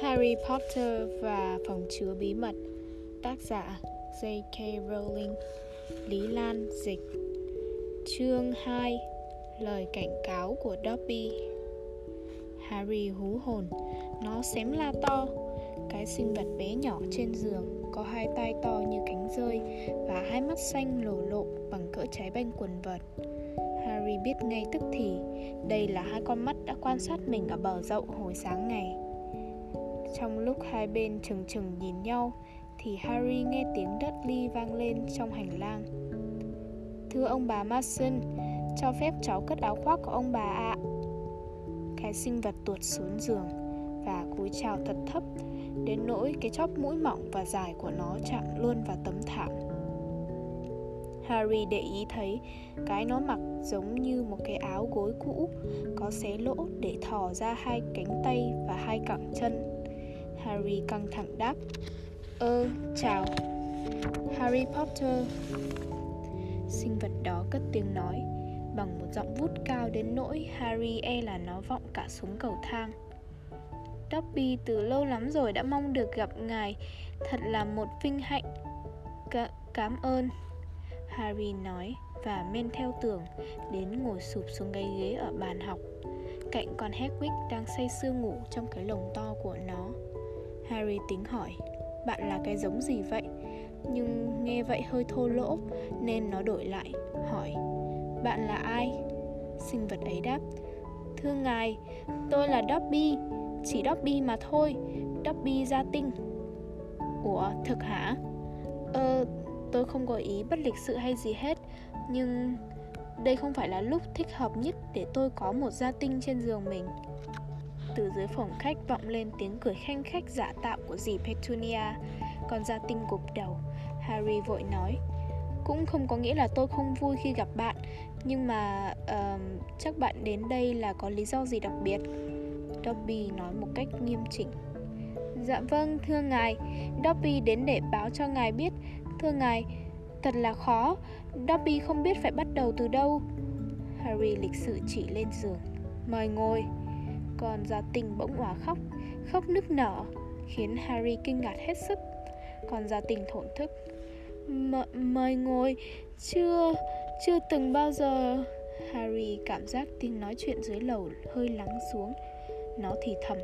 Harry Potter và phòng chứa bí mật, Tác giả J.K. Rowling, Lý Lan dịch. Chương 2 Lời cảnh cáo của Dobby. Harry hú hồn, Nó xém la to. Cái sinh vật bé nhỏ trên giường Có hai tay to như cánh rơi Và hai mắt xanh lổ lộ Bằng cỡ trái banh quần vợt. Harry biết ngay tức thì, Đây là hai con mắt đã quan sát mình ở bờ dậu hồi sáng ngày trong lúc hai bên chừng chừng nhìn nhau, Thì Harry nghe tiếng Dudley vang lên trong hành lang. Thưa ông bà Mason, Cho phép cháu cất áo khoác của ông bà ạ. Cái sinh vật tuột xuống giường Và cúi chào thật thấp, Đến nỗi cái chóp mũi mỏng và dài của nó chạm luôn vào tấm thảm. Harry để ý thấy cái nó mặc giống như một cái áo gối cũ, có xé lỗ để thò ra hai cánh tay và hai cẳng chân. Harry căng thẳng đáp Ơ, chào. Harry Potter. Sinh vật đó cất tiếng nói Bằng một giọng vút cao đến nỗi Harry e là nó vọng cả xuống cầu thang. Dobby từ lâu lắm rồi đã mong được gặp ngài Thật là một vinh hạnh. C- Cảm ơn. Harry nói và men theo tường Đến ngồi sụp xuống cái ghế ở bàn học Cạnh con Hedwig đang say sưa ngủ trong cái lồng to của nó. Harry tính hỏi, Bạn là cái giống gì vậy? Nhưng nghe vậy hơi thô lỗ, Nên nó đổi lại, Hỏi, Bạn là ai? Sinh vật ấy đáp, Thưa ngài, Tôi là Dobby, Chỉ Dobby mà thôi, Dobby gia tinh Ủa, thực hả? Ờ tôi không có ý bất lịch sự hay gì hết, Nhưng đây không phải là lúc thích hợp nhất để tôi có một gia tinh trên giường mình từ dưới phòng khách vọng lên tiếng cười khanh khách giả tạo của dì Petunia. Còn gia tinh gục đầu Harry vội nói Cũng không có nghĩa là tôi không vui khi gặp bạn Nhưng mà uh, chắc bạn đến đây là có lý do gì đặc biệt? Dobby nói một cách nghiêm chỉnh. Dạ vâng, thưa ngài. Dobby đến để báo cho ngài biết. Thưa ngài, thật là khó. Dobby không biết phải bắt đầu từ đâu. Harry lịch sự chỉ lên giường. Mời ngồi còn gia tình bỗng òa khóc Khóc nức nở, Khiến Harry kinh ngạc hết sức. Còn gia tình thổn thức, M, Mời ngồi, Chưa Chưa từng bao giờ. Harry cảm giác tiếng nói chuyện dưới lầu hơi lắng xuống, Nó thì thầm,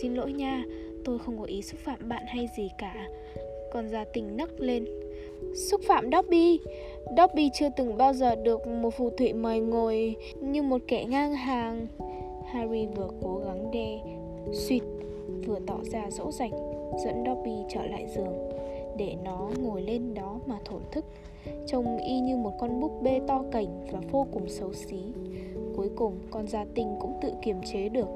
Xin lỗi nha, Tôi không có ý xúc phạm bạn hay gì cả. Còn gia tình nấc lên, Xúc phạm Dobby Dobby chưa từng bao giờ được một phù thủy mời ngồi như một kẻ ngang hàng. Harry vừa cố gắng đe, suýt vừa tỏ ra dỗ dành, dẫn Dobby trở lại giường. Để nó ngồi lên đó mà thổn thức, trông y như một con búp bê to cảnh và vô cùng xấu xí. Cuối cùng, con gia tinh cũng tự kiềm chế được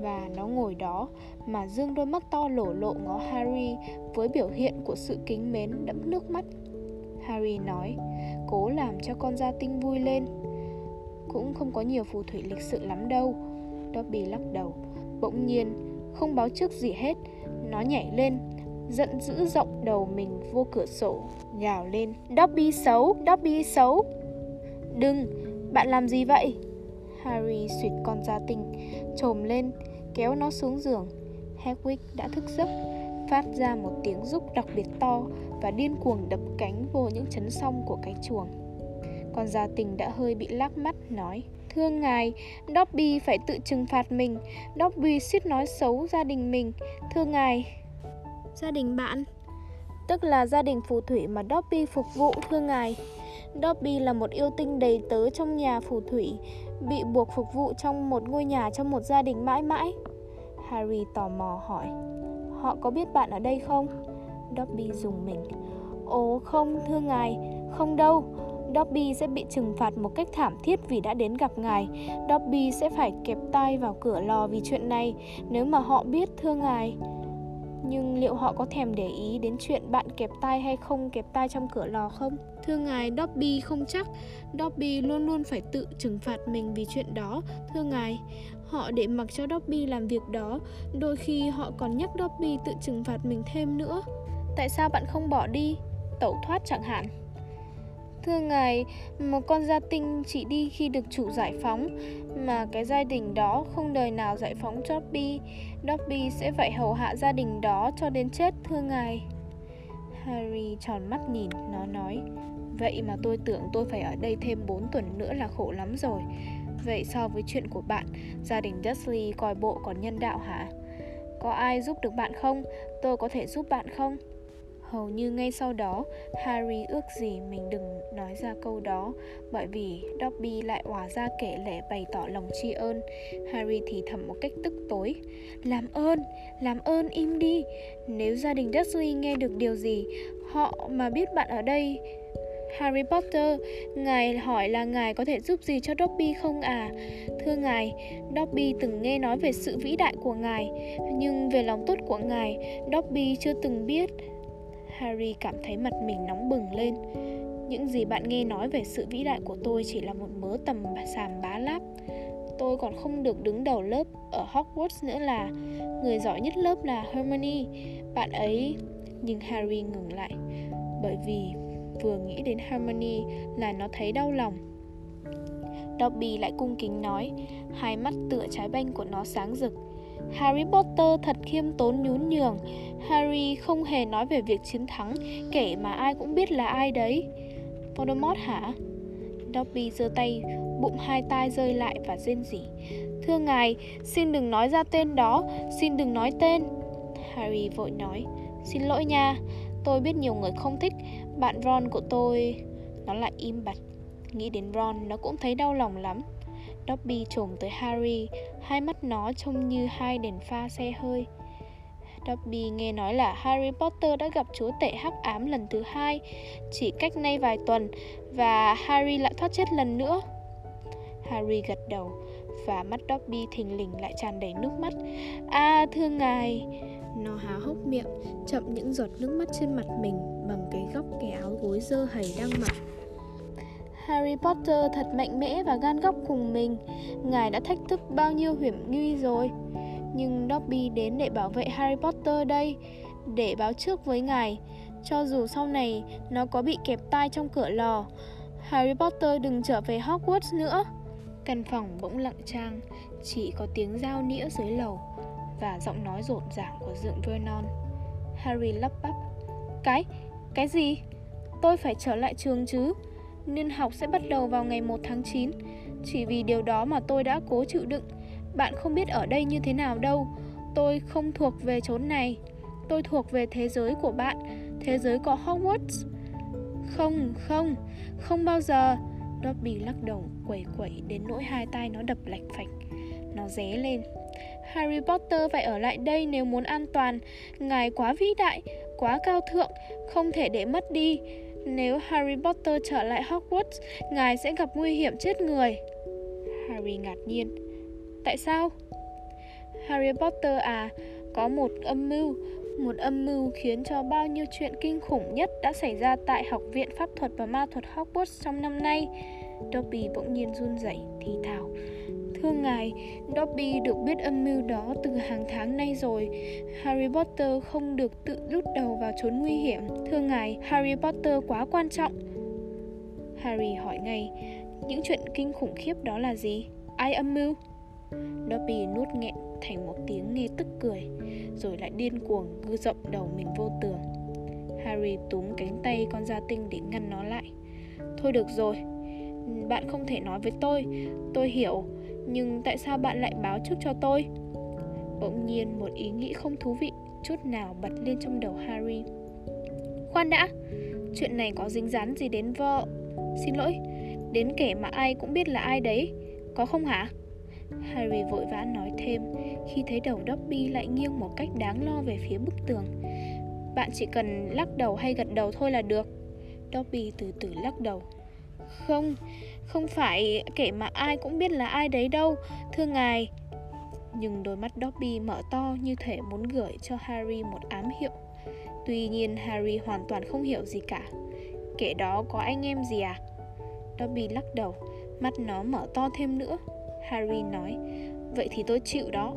và nó ngồi đó mà dương đôi mắt to lổ lộ ngó Harry với biểu hiện của sự kính mến đẫm nước mắt. Harry nói, cố làm cho con gia tinh vui lên. Cũng không có nhiều phù thủy lịch sự lắm đâu. Dobby lắc đầu. Bỗng nhiên, Không báo trước gì hết, Nó nhảy lên, Giận dữ rộng đầu mình vô cửa sổ, Gào lên. Dobby xấu Dobby xấu. Đừng, Bạn làm gì vậy? Harry suyệt con gia tinh, Trồm lên, Kéo nó xuống giường. Hedwig đã thức giấc, Phát ra một tiếng rúc đặc biệt to Và điên cuồng đập cánh vô những chấn song của cái chuồng. Con gia tình đã hơi bị lác mắt, nói Thưa ngài, Dobby phải tự trừng phạt mình. Dobby suýt nói xấu gia đình mình. Thưa ngài. Gia đình bạn. Tức là gia đình phù thủy mà Dobby phục vụ thưa ngài. Dobby là một yêu tinh đầy tớ trong nhà phù thủy Bị buộc phục vụ trong một ngôi nhà trong một gia đình mãi mãi. Harry tò mò hỏi Họ có biết bạn ở đây không? Dobby dùng mình Ồ không thưa ngài Không đâu Dobby sẽ bị trừng phạt một cách thảm thiết vì đã đến gặp ngài. Dobby sẽ phải kẹp tay vào cửa lò vì chuyện này nếu mà họ biết thưa ngài. Nhưng liệu họ có thèm để ý đến chuyện bạn kẹp tay hay không kẹp tay trong cửa lò không? Thưa ngài, Dobby không chắc. Dobby luôn luôn phải tự trừng phạt mình vì chuyện đó. Thưa ngài, họ để mặc cho Dobby làm việc đó. Đôi khi họ còn nhắc Dobby tự trừng phạt mình thêm nữa. Tại sao bạn không bỏ đi? Tẩu thoát chẳng hạn. Thưa ngài, một con gia tinh chỉ đi khi được chủ giải phóng Mà cái gia đình đó không đời nào giải phóng Dobby Dobby sẽ phải hầu hạ gia đình đó cho đến chết thưa ngài Harry tròn mắt nhìn, nó nói Vậy mà tôi tưởng tôi phải ở đây thêm 4 tuần nữa là khổ lắm rồi Vậy so với chuyện của bạn, gia đình Dursley coi bộ còn nhân đạo hả? Có ai giúp được bạn không? Tôi có thể giúp bạn không? Hầu như ngay sau đó, Harry ước gì mình đừng nói ra câu đó bởi vì Dobby lại hòa ra kể lể bày tỏ lòng tri ân. Harry thì thầm một cách tức tối. Làm ơn, làm ơn im đi. Nếu gia đình Dursley nghe được điều gì, họ mà biết bạn ở đây Harry Potter, ngài hỏi là ngài có thể giúp gì cho Dobby không à? Thưa ngài, Dobby từng nghe nói về sự vĩ đại của ngài, nhưng về lòng tốt của ngài, Dobby chưa từng biết. Harry cảm thấy mặt mình nóng bừng lên. Những gì bạn nghe nói về sự vĩ đại của tôi chỉ là một mớ tầm sàm bá láp. Tôi còn không được đứng đầu lớp ở Hogwarts nữa là Người giỏi nhất lớp là Hermione Bạn ấy... Nhưng Harry ngừng lại, Bởi vì vừa nghĩ đến Hermione là nó thấy đau lòng Dobby lại cung kính nói, Hai mắt tựa trái banh của nó sáng rực Harry Potter thật khiêm tốn nhún nhường. Harry không hề nói về việc chiến thắng Kể mà ai cũng biết là ai đấy. Voldemort hả? Dobby giơ tay Bụng hai tai rơi lại và rên rỉ. Thưa ngài, xin đừng nói ra tên đó Xin đừng nói tên. Harry vội nói Xin lỗi nha, tôi biết nhiều người không thích. Bạn Ron của tôi Nó lại im bặt. Nghĩ đến Ron nó cũng thấy đau lòng lắm. Dobby trồm tới Harry, Hai mắt nó trông như hai đèn pha xe hơi. Dobby nghe nói là Harry Potter đã gặp chúa tể hắc ám lần thứ hai, Chỉ cách nay vài tuần, Và Harry lại thoát chết lần nữa. Harry gật đầu, Và mắt Dobby thình lình lại tràn đầy nước mắt. À thưa ngài. Nó há hốc miệng, Chậm những giọt nước mắt trên mặt mình Bằng cái góc cái áo gối dơ hầy đang mặc. Harry Potter thật mạnh mẽ và gan góc cùng mình. Ngài đã thách thức bao nhiêu hiểm nguy rồi? Nhưng Dobby đến để bảo vệ Harry Potter đây Để báo trước với ngài. Cho dù sau này nó có bị kẹp tai trong cửa lò Harry Potter đừng trở về Hogwarts nữa. Căn phòng bỗng lặng trang Chỉ có tiếng dao nĩa dưới lầu Và giọng nói rộn ràng của dượng Vernon. Harry lắp bắp Cái, cái gì? Tôi phải trở lại trường chứ? Niên học sẽ bắt đầu vào ngày 1 tháng 9 Chỉ vì điều đó mà tôi đã cố chịu đựng. Bạn không biết ở đây như thế nào đâu. Tôi không thuộc về chốn này. Tôi thuộc về thế giới của bạn Thế giới có Hogwarts. Không, không, không bao giờ. Dobby lắc đầu quẩy quẩy đến nỗi hai tay nó đập lạch phạch. Nó ré lên. Harry Potter phải ở lại đây nếu muốn an toàn. Ngài quá vĩ đại, quá cao thượng Không thể để mất đi nếu Harry Potter trở lại Hogwarts, ngài sẽ gặp nguy hiểm chết người. Harry ngạc nhiên. Tại sao? Harry Potter à, có một âm mưu, một âm mưu khiến cho bao nhiêu chuyện kinh khủng nhất đã xảy ra tại Học viện Pháp thuật và Ma thuật Hogwarts trong năm nay. Dobby bỗng nhiên run rẩy thì thào. Thưa ngài, Dobby được biết âm mưu đó từ hàng tháng nay rồi. Harry Potter không được tự rút đầu vào chốn nguy hiểm. Thưa ngài, Harry Potter quá quan trọng. Harry hỏi ngay, những chuyện kinh khủng khiếp đó là gì? Ai âm mưu? Dobby nuốt nghẹn thành một tiếng nghe tức cười, rồi lại điên cuồng gư rộng đầu mình vô tường. Harry túm cánh tay con gia tinh để ngăn nó lại. Thôi được rồi, bạn không thể nói với tôi, tôi hiểu, nhưng tại sao bạn lại báo trước cho tôi? Bỗng nhiên một ý nghĩ không thú vị chút nào bật lên trong đầu Harry. Khoan đã, chuyện này có dính dán gì đến vợ? Xin lỗi, đến kẻ mà ai cũng biết là ai đấy, có không hả? Harry vội vã nói thêm khi thấy đầu Dobby lại nghiêng một cách đáng lo về phía bức tường. Bạn chỉ cần lắc đầu hay gật đầu thôi là được. Dobby từ từ lắc đầu. Không, không phải kể mà ai cũng biết là ai đấy đâu Thưa ngài. Nhưng đôi mắt Dobby mở to như thể muốn gửi cho Harry một ám hiệu. Tuy nhiên Harry hoàn toàn không hiểu gì cả. Kể đó có anh em gì à? Dobby lắc đầu Mắt nó mở to thêm nữa. Harry nói Vậy thì tôi chịu đó.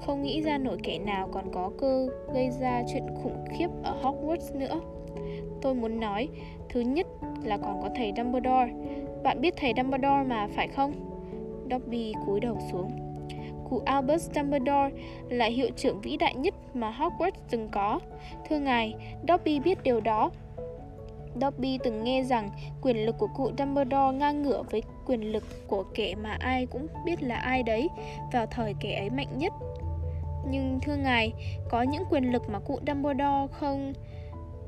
Không nghĩ ra nổi kẻ nào còn có cơ gây ra chuyện khủng khiếp ở Hogwarts nữa. Tôi muốn nói Thứ nhất là còn có thầy Dumbledore. Bạn biết thầy Dumbledore mà, phải không? Dobby cúi đầu xuống. Cụ Albus Dumbledore là hiệu trưởng vĩ đại nhất mà Hogwarts từng có. Thưa ngài, Dobby biết điều đó. Dobby từng nghe rằng quyền lực của cụ Dumbledore ngang ngửa với quyền lực của kẻ mà ai cũng biết là ai đấy vào thời kẻ ấy mạnh nhất. Nhưng thưa ngài, có những quyền lực mà cụ Dumbledore không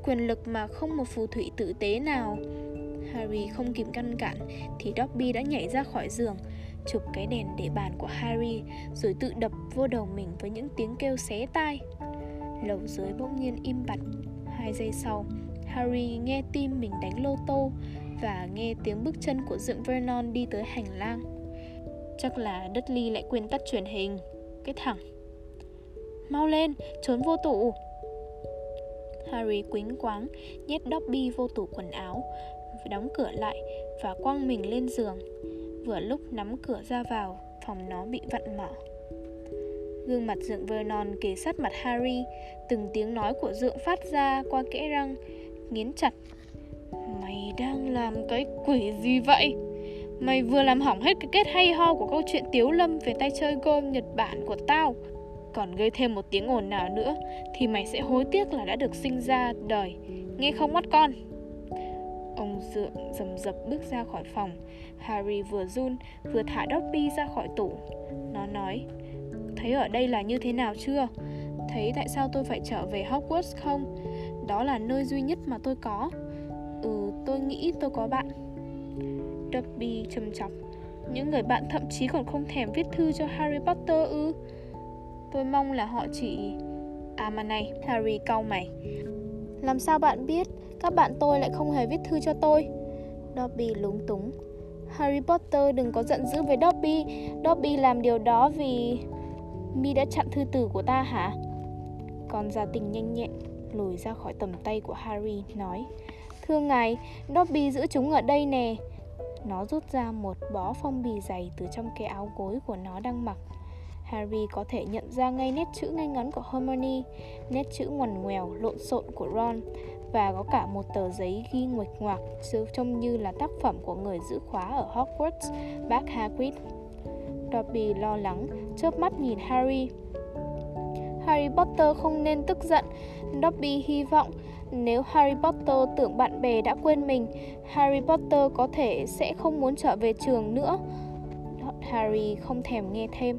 quyền lực mà không một phù thủy tử tế nào. Harry không kịp ngăn cản thì Dobby đã nhảy ra khỏi giường, chụp cái đèn để bàn của Harry rồi tự đập vô đầu mình với những tiếng kêu xé tai. Lầu dưới bỗng nhiên im bặt. Hai giây sau, Harry nghe tim mình đánh lô tô và nghe tiếng bước chân của dượng Vernon đi tới hành lang. Chắc là Dudley lại quên tắt truyền hình. Cái thằng. Mau lên, trốn vô tủ. Harry quính quáng nhét Dobby vô tủ quần áo, đóng cửa lại và quăng mình lên giường. Vừa lúc nắm cửa ra vào, phòng nó bị vặn mở. Gương mặt dượng Vernon kề sát mặt Harry, từng tiếng nói của dượng phát ra qua kẽ răng, nghiến chặt. Mày đang làm cái quỷ gì vậy? Mày vừa làm hỏng hết cái kết hay ho của câu chuyện Tiếu Lâm về tay chơi gôm Nhật Bản của tao còn gây thêm một tiếng ồn nào nữa, thì mày sẽ hối tiếc là đã được sinh ra đời. Nghe không mắt con? Ông dượng rầm rập bước ra khỏi phòng. Harry vừa run, vừa thả dobby ra khỏi tủ. Nó nói, thấy ở đây là như thế nào chưa? Thấy tại sao tôi phải trở về hogwarts không? Đó là nơi duy nhất mà tôi có. Ừ tôi nghĩ tôi có bạn. Dobby trầm trọng, những người bạn thậm chí còn không thèm viết thư cho harry potter ư? ừ. Tôi mong là họ chỉ... À mà này, Harry cau mày. Làm sao bạn biết các bạn tôi lại không hề viết thư cho tôi? Dobby lúng túng. Harry Potter đừng có giận dữ với Dobby. Dobby làm điều đó vì... Mi đã chặn thư tử của ta hả? Con gia tình nhanh nhẹn lùi ra khỏi tầm tay của Harry nói Thưa ngài, Dobby giữ chúng ở đây nè Nó rút ra một bó phong bì dày từ trong cái áo gối của nó đang mặc Harry có thể nhận ra ngay nét chữ ngay ngắn của Hermione, nét chữ ngoằn ngoèo, lộn xộn của Ron và có cả một tờ giấy ghi nguệch ngoạc trông như là tác phẩm của người giữ khóa ở Hogwarts, bác Hagrid. Dobby lo lắng, chớp mắt nhìn Harry. Harry Potter không nên tức giận. Dobby hy vọng nếu Harry Potter tưởng bạn bè đã quên mình, Harry Potter có thể sẽ không muốn trở về trường nữa. Harry không thèm nghe thêm.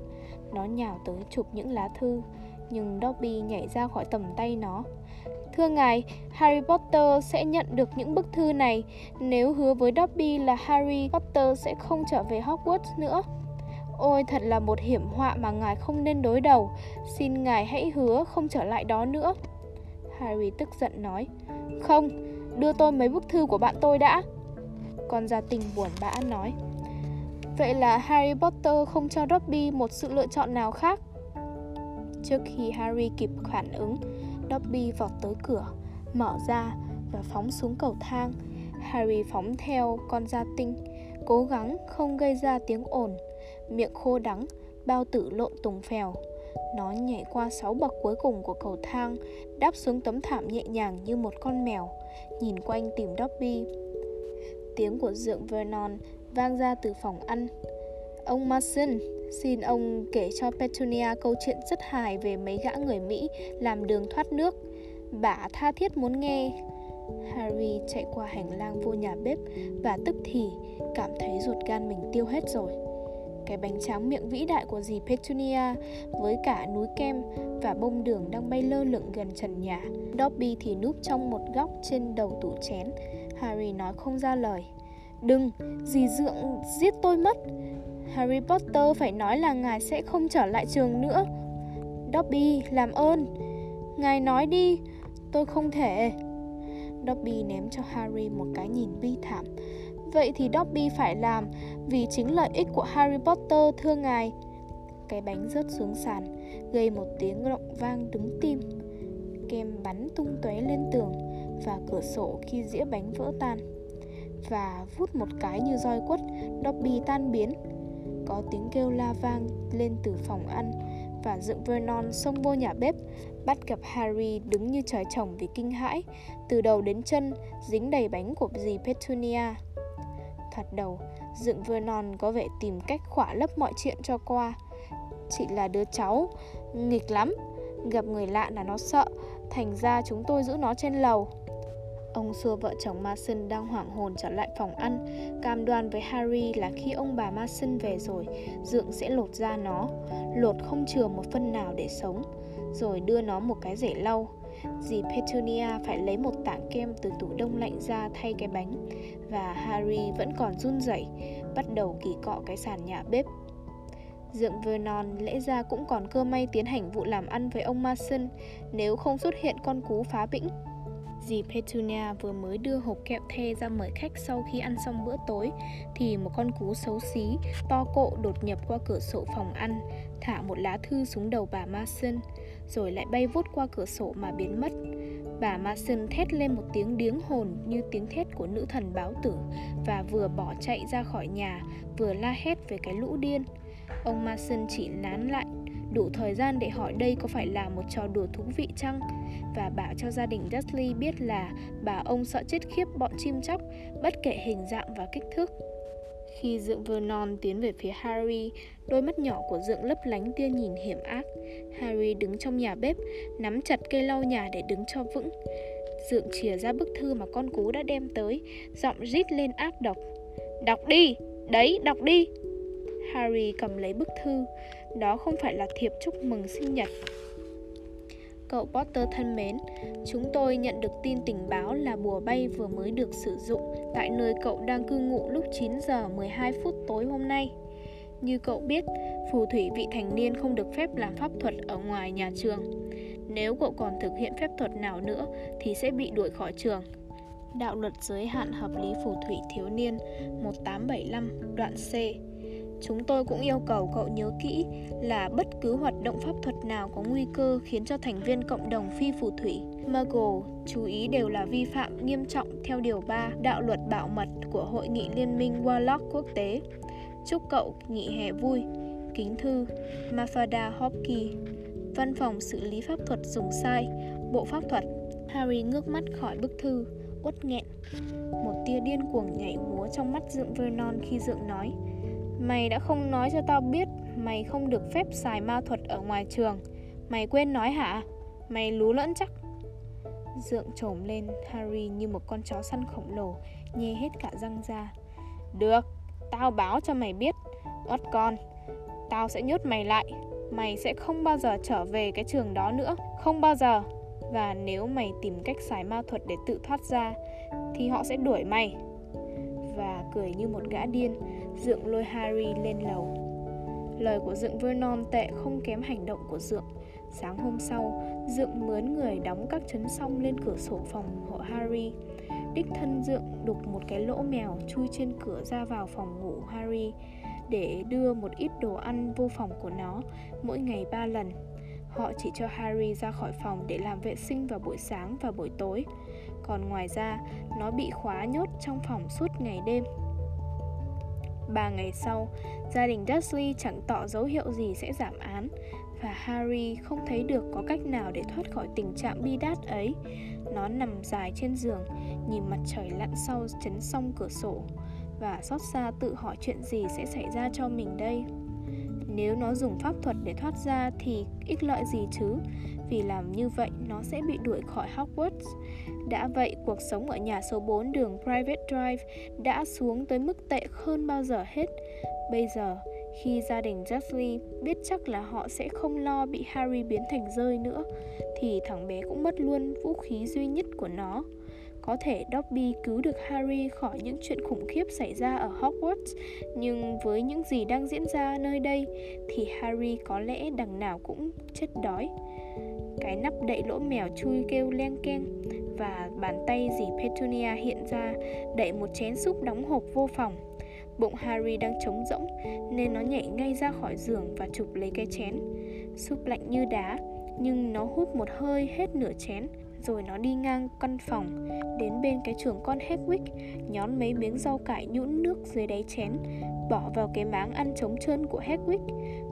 Nó nhào tới chụp những lá thư Nhưng Dobby nhảy ra khỏi tầm tay nó. Thưa ngài, Harry Potter sẽ nhận được những bức thư này. Nếu hứa với Dobby là Harry Potter sẽ không trở về Hogwarts nữa. Ôi thật là một hiểm họa mà ngài không nên đối đầu. Xin ngài hãy hứa không trở lại đó nữa. Harry tức giận nói. Không, đưa tôi mấy bức thư của bạn tôi đã. Con gia tình buồn bã nói. Vậy là Harry Potter không cho Dobby một sự lựa chọn nào khác. Trước khi Harry kịp phản ứng, Dobby vọt tới cửa, mở ra và phóng xuống cầu thang. Harry phóng theo con gia tinh, cố gắng không gây ra tiếng ồn, miệng khô đắng, bao tử lộn tùng phèo. Nó nhảy qua sáu bậc cuối cùng của cầu thang, đáp xuống tấm thảm nhẹ nhàng như một con mèo, nhìn quanh tìm Dobby. Tiếng của dượng Vernon vang ra từ phòng ăn. Ông Mason, xin ông kể cho Petunia câu chuyện rất hài về mấy gã người Mỹ làm đường thoát nước. Bà tha thiết muốn nghe. Harry chạy qua hành lang vô nhà bếp và tức thì cảm thấy ruột gan mình tiêu hết rồi. Cái bánh tráng miệng vĩ đại của dì Petunia với cả núi kem và bông đường đang bay lơ lửng gần trần nhà. Dobby thì núp trong một góc trên đầu tủ chén. Harry nói không ra lời. Đừng, dì dượng giết tôi mất. Harry Potter phải nói là ngài sẽ không trở lại trường nữa. Dobby, làm ơn. Ngài nói đi Tôi không thể. Dobby ném cho Harry một cái nhìn bi thảm. Vậy thì Dobby phải làm Vì chính lợi ích của Harry Potter thưa ngài. Cái bánh rớt xuống sàn Gây một tiếng động vang đứng tim. Kem bắn tung tóe lên tường Và cửa sổ khi dĩa bánh vỡ tan và vút một cái như roi quất, Dobby tan biến. Có tiếng kêu la vang lên từ phòng ăn và dựng Vernon xông vô nhà bếp, bắt gặp Harry đứng như trời trồng vì kinh hãi, từ đầu đến chân dính đầy bánh của dì Petunia. Thoạt đầu, dựng Vernon có vẻ tìm cách khỏa lấp mọi chuyện cho qua. chị là đứa cháu, nghịch lắm, gặp người lạ là nó sợ, thành ra chúng tôi giữ nó trên lầu. Ông xua vợ chồng Mason đang hoảng hồn trở lại phòng ăn, cam đoan với Harry là khi ông bà Mason về rồi, Dượng sẽ lột ra nó, lột không chừa một phân nào để sống, rồi đưa nó một cái rể lau. Dì Petunia phải lấy một tảng kem từ tủ đông lạnh ra thay cái bánh, và Harry vẫn còn run rẩy, bắt đầu kỳ cọ cái sàn nhà bếp. Dượng Vernon lẽ ra cũng còn cơ may tiến hành vụ làm ăn với ông Mason nếu không xuất hiện con cú phá bĩnh. Dì Petunia vừa mới đưa hộp kẹo the ra mời khách sau khi ăn xong bữa tối thì một con cú xấu xí, to cộ đột nhập qua cửa sổ phòng ăn, thả một lá thư xuống đầu bà Mason, rồi lại bay vút qua cửa sổ mà biến mất. Bà Mason thét lên một tiếng điếng hồn như tiếng thét của nữ thần báo tử và vừa bỏ chạy ra khỏi nhà, vừa la hét về cái lũ điên. Ông Mason chỉ nán lại đủ thời gian để hỏi đây có phải là một trò đùa thú vị chăng và bảo cho gia đình Dudley biết là bà ông sợ chết khiếp bọn chim chóc bất kể hình dạng và kích thước. Khi Dượng Vernon tiến về phía Harry, đôi mắt nhỏ của Dượng lấp lánh tia nhìn hiểm ác. Harry đứng trong nhà bếp, nắm chặt cây lau nhà để đứng cho vững. Dượng chìa ra bức thư mà con cú đã đem tới, giọng rít lên ác độc. Đọc đi! Đấy, đọc đi! Harry cầm lấy bức thư. Đó không phải là thiệp chúc mừng sinh nhật Cậu Potter thân mến, chúng tôi nhận được tin tình báo là bùa bay vừa mới được sử dụng tại nơi cậu đang cư ngụ lúc 9 giờ 12 phút tối hôm nay. Như cậu biết, phù thủy vị thành niên không được phép làm pháp thuật ở ngoài nhà trường. Nếu cậu còn thực hiện phép thuật nào nữa thì sẽ bị đuổi khỏi trường. Đạo luật giới hạn hợp lý phù thủy thiếu niên 1875 đoạn C Chúng tôi cũng yêu cầu cậu nhớ kỹ là bất cứ hoạt động pháp thuật nào có nguy cơ khiến cho thành viên cộng đồng phi phù thủy Muggle, chú ý đều là vi phạm nghiêm trọng theo Điều 3 Đạo luật bảo mật của Hội nghị Liên minh Warlock quốc tế. Chúc cậu nghỉ hè vui. Kính thư Mafada Hopkey Văn phòng xử lý pháp thuật dùng sai, Bộ pháp thuật Harry ngước mắt khỏi bức thư, uất nghẹn Một tia điên cuồng nhảy múa trong mắt Dượng Vernon khi Dượng nói Mày đã không nói cho tao biết mày không được phép xài ma thuật ở ngoài trường. Mày quên nói hả? Mày lú lẫn chắc. Dượng trồm lên Harry như một con chó săn khổng lồ Nhê hết cả răng ra. Được, tao báo cho mày biết. Oát con Tao sẽ nhốt mày lại. Mày sẽ không bao giờ trở về cái trường đó nữa. Không bao giờ. Và nếu mày tìm cách xài ma thuật để tự thoát ra Thì họ sẽ đuổi mày. Và cười như một gã điên. Dượng lôi Harry lên lầu. Lời của Dượng Vernon tệ không kém hành động của Dượng. Sáng hôm sau, Dượng mướn người đóng các chấn song lên cửa sổ phòng hộ Harry. Đích thân Dượng đục một cái lỗ mèo chui trên cửa ra vào phòng ngủ Harry Để đưa một ít đồ ăn vô phòng của nó mỗi ngày ba lần. Họ chỉ cho Harry ra khỏi phòng để làm vệ sinh vào buổi sáng và buổi tối. Còn ngoài ra, nó bị khóa nhốt trong phòng suốt ngày đêm. Ba ngày sau, gia đình Dudley chẳng tỏ dấu hiệu gì sẽ giảm án và Harry không thấy được có cách nào để thoát khỏi tình trạng bi đát ấy. Nó nằm dài trên giường, nhìn mặt trời lặn sau chấn song cửa sổ và xót xa tự hỏi chuyện gì sẽ xảy ra cho mình đây. Nếu nó dùng pháp thuật để thoát ra thì ích lợi gì chứ? Vì làm như vậy nó sẽ bị đuổi khỏi Hogwarts. Đã vậy, cuộc sống ở nhà số 4 đường Private Drive đã xuống tới mức tệ hơn bao giờ hết. Bây giờ, khi gia đình Dudley biết chắc là họ sẽ không lo bị Harry biến thành rơi nữa, thì thằng bé cũng mất luôn vũ khí duy nhất của nó. Có thể Dobby cứu được Harry khỏi những chuyện khủng khiếp xảy ra ở Hogwarts, nhưng với những gì đang diễn ra nơi đây thì Harry có lẽ đằng nào cũng chết đói. Cái nắp đậy lỗ mèo chui kêu len keng và bàn tay dì Petunia hiện ra đậy một chén súp đóng hộp vô phòng. Bụng Harry đang trống rỗng nên nó nhảy ngay ra khỏi giường và chụp lấy cái chén. Súp lạnh như đá, nhưng nó hút một hơi hết nửa chén rồi nó đi ngang căn phòng, Đến bên cái trường con Hedwig, Nhón mấy miếng rau cải nhũn nước dưới đáy chén, Bỏ vào cái máng ăn trống trơn của Hedwig.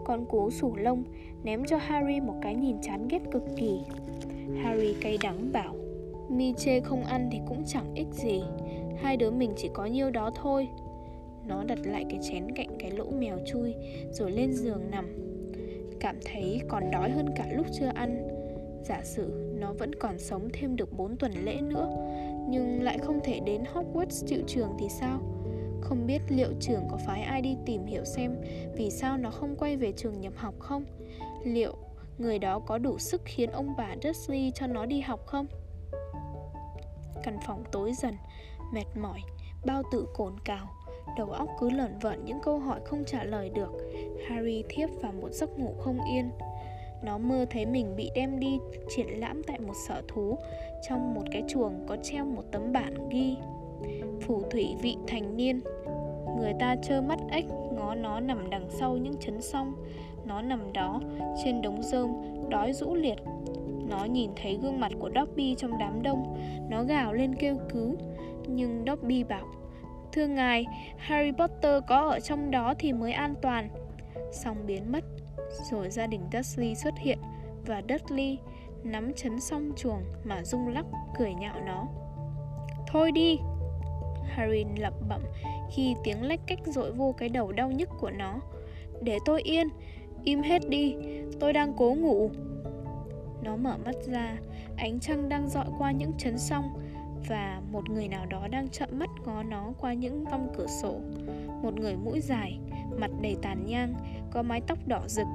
Con cú sủ lông Ném cho Harry một cái nhìn chán ghét cực kỳ. Harry cay đắng bảo, Mi chê không ăn thì cũng chẳng ích gì, Hai đứa mình chỉ có nhiêu đó thôi. Nó đặt lại cái chén cạnh cái lỗ mèo chui, Rồi lên giường nằm. Cảm thấy còn đói hơn cả lúc chưa ăn. Giả sử nó vẫn còn sống thêm được 4 tuần lễ nữa Nhưng lại không thể đến Hogwarts chịu trường thì sao? Không biết liệu trường có phái ai đi tìm hiểu xem Vì sao nó không quay về trường nhập học không? Liệu người đó có đủ sức khiến ông bà Dursley cho nó đi học không? Căn phòng tối dần, mệt mỏi, bao tự cồn cào Đầu óc cứ lởn vởn những câu hỏi không trả lời được Harry thiếp vào một giấc ngủ không yên nó mơ thấy mình bị đem đi triển lãm tại một sở thú Trong một cái chuồng có treo một tấm bản ghi Phù thủy vị thành niên. Người ta trơ mắt ếch ngó nó nằm đằng sau những chấn song. Nó nằm đó trên đống rơm đói rũ liệt. Nó nhìn thấy gương mặt của Dobby trong đám đông. Nó gào lên kêu cứu Nhưng Dobby bảo Thưa ngài, Harry Potter có ở trong đó thì mới an toàn. Xong biến mất. Rồi gia đình Dudley xuất hiện Và Dudley nắm chấn song chuồng mà rung lắc cười nhạo nó. Thôi đi Harry lẩm bẩm khi tiếng lách cách dội vô cái đầu đau nhức của nó. Để tôi yên, im hết đi, tôi đang cố ngủ. Nó mở mắt ra, ánh trăng đang dọi qua những chấn song và một người nào đó đang chậm mắt ngó nó qua những vong cửa sổ. Một người mũi dài mặt đầy tàn nhang, có mái tóc đỏ rực.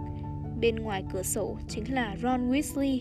Bên ngoài cửa sổ chính là ron weasley.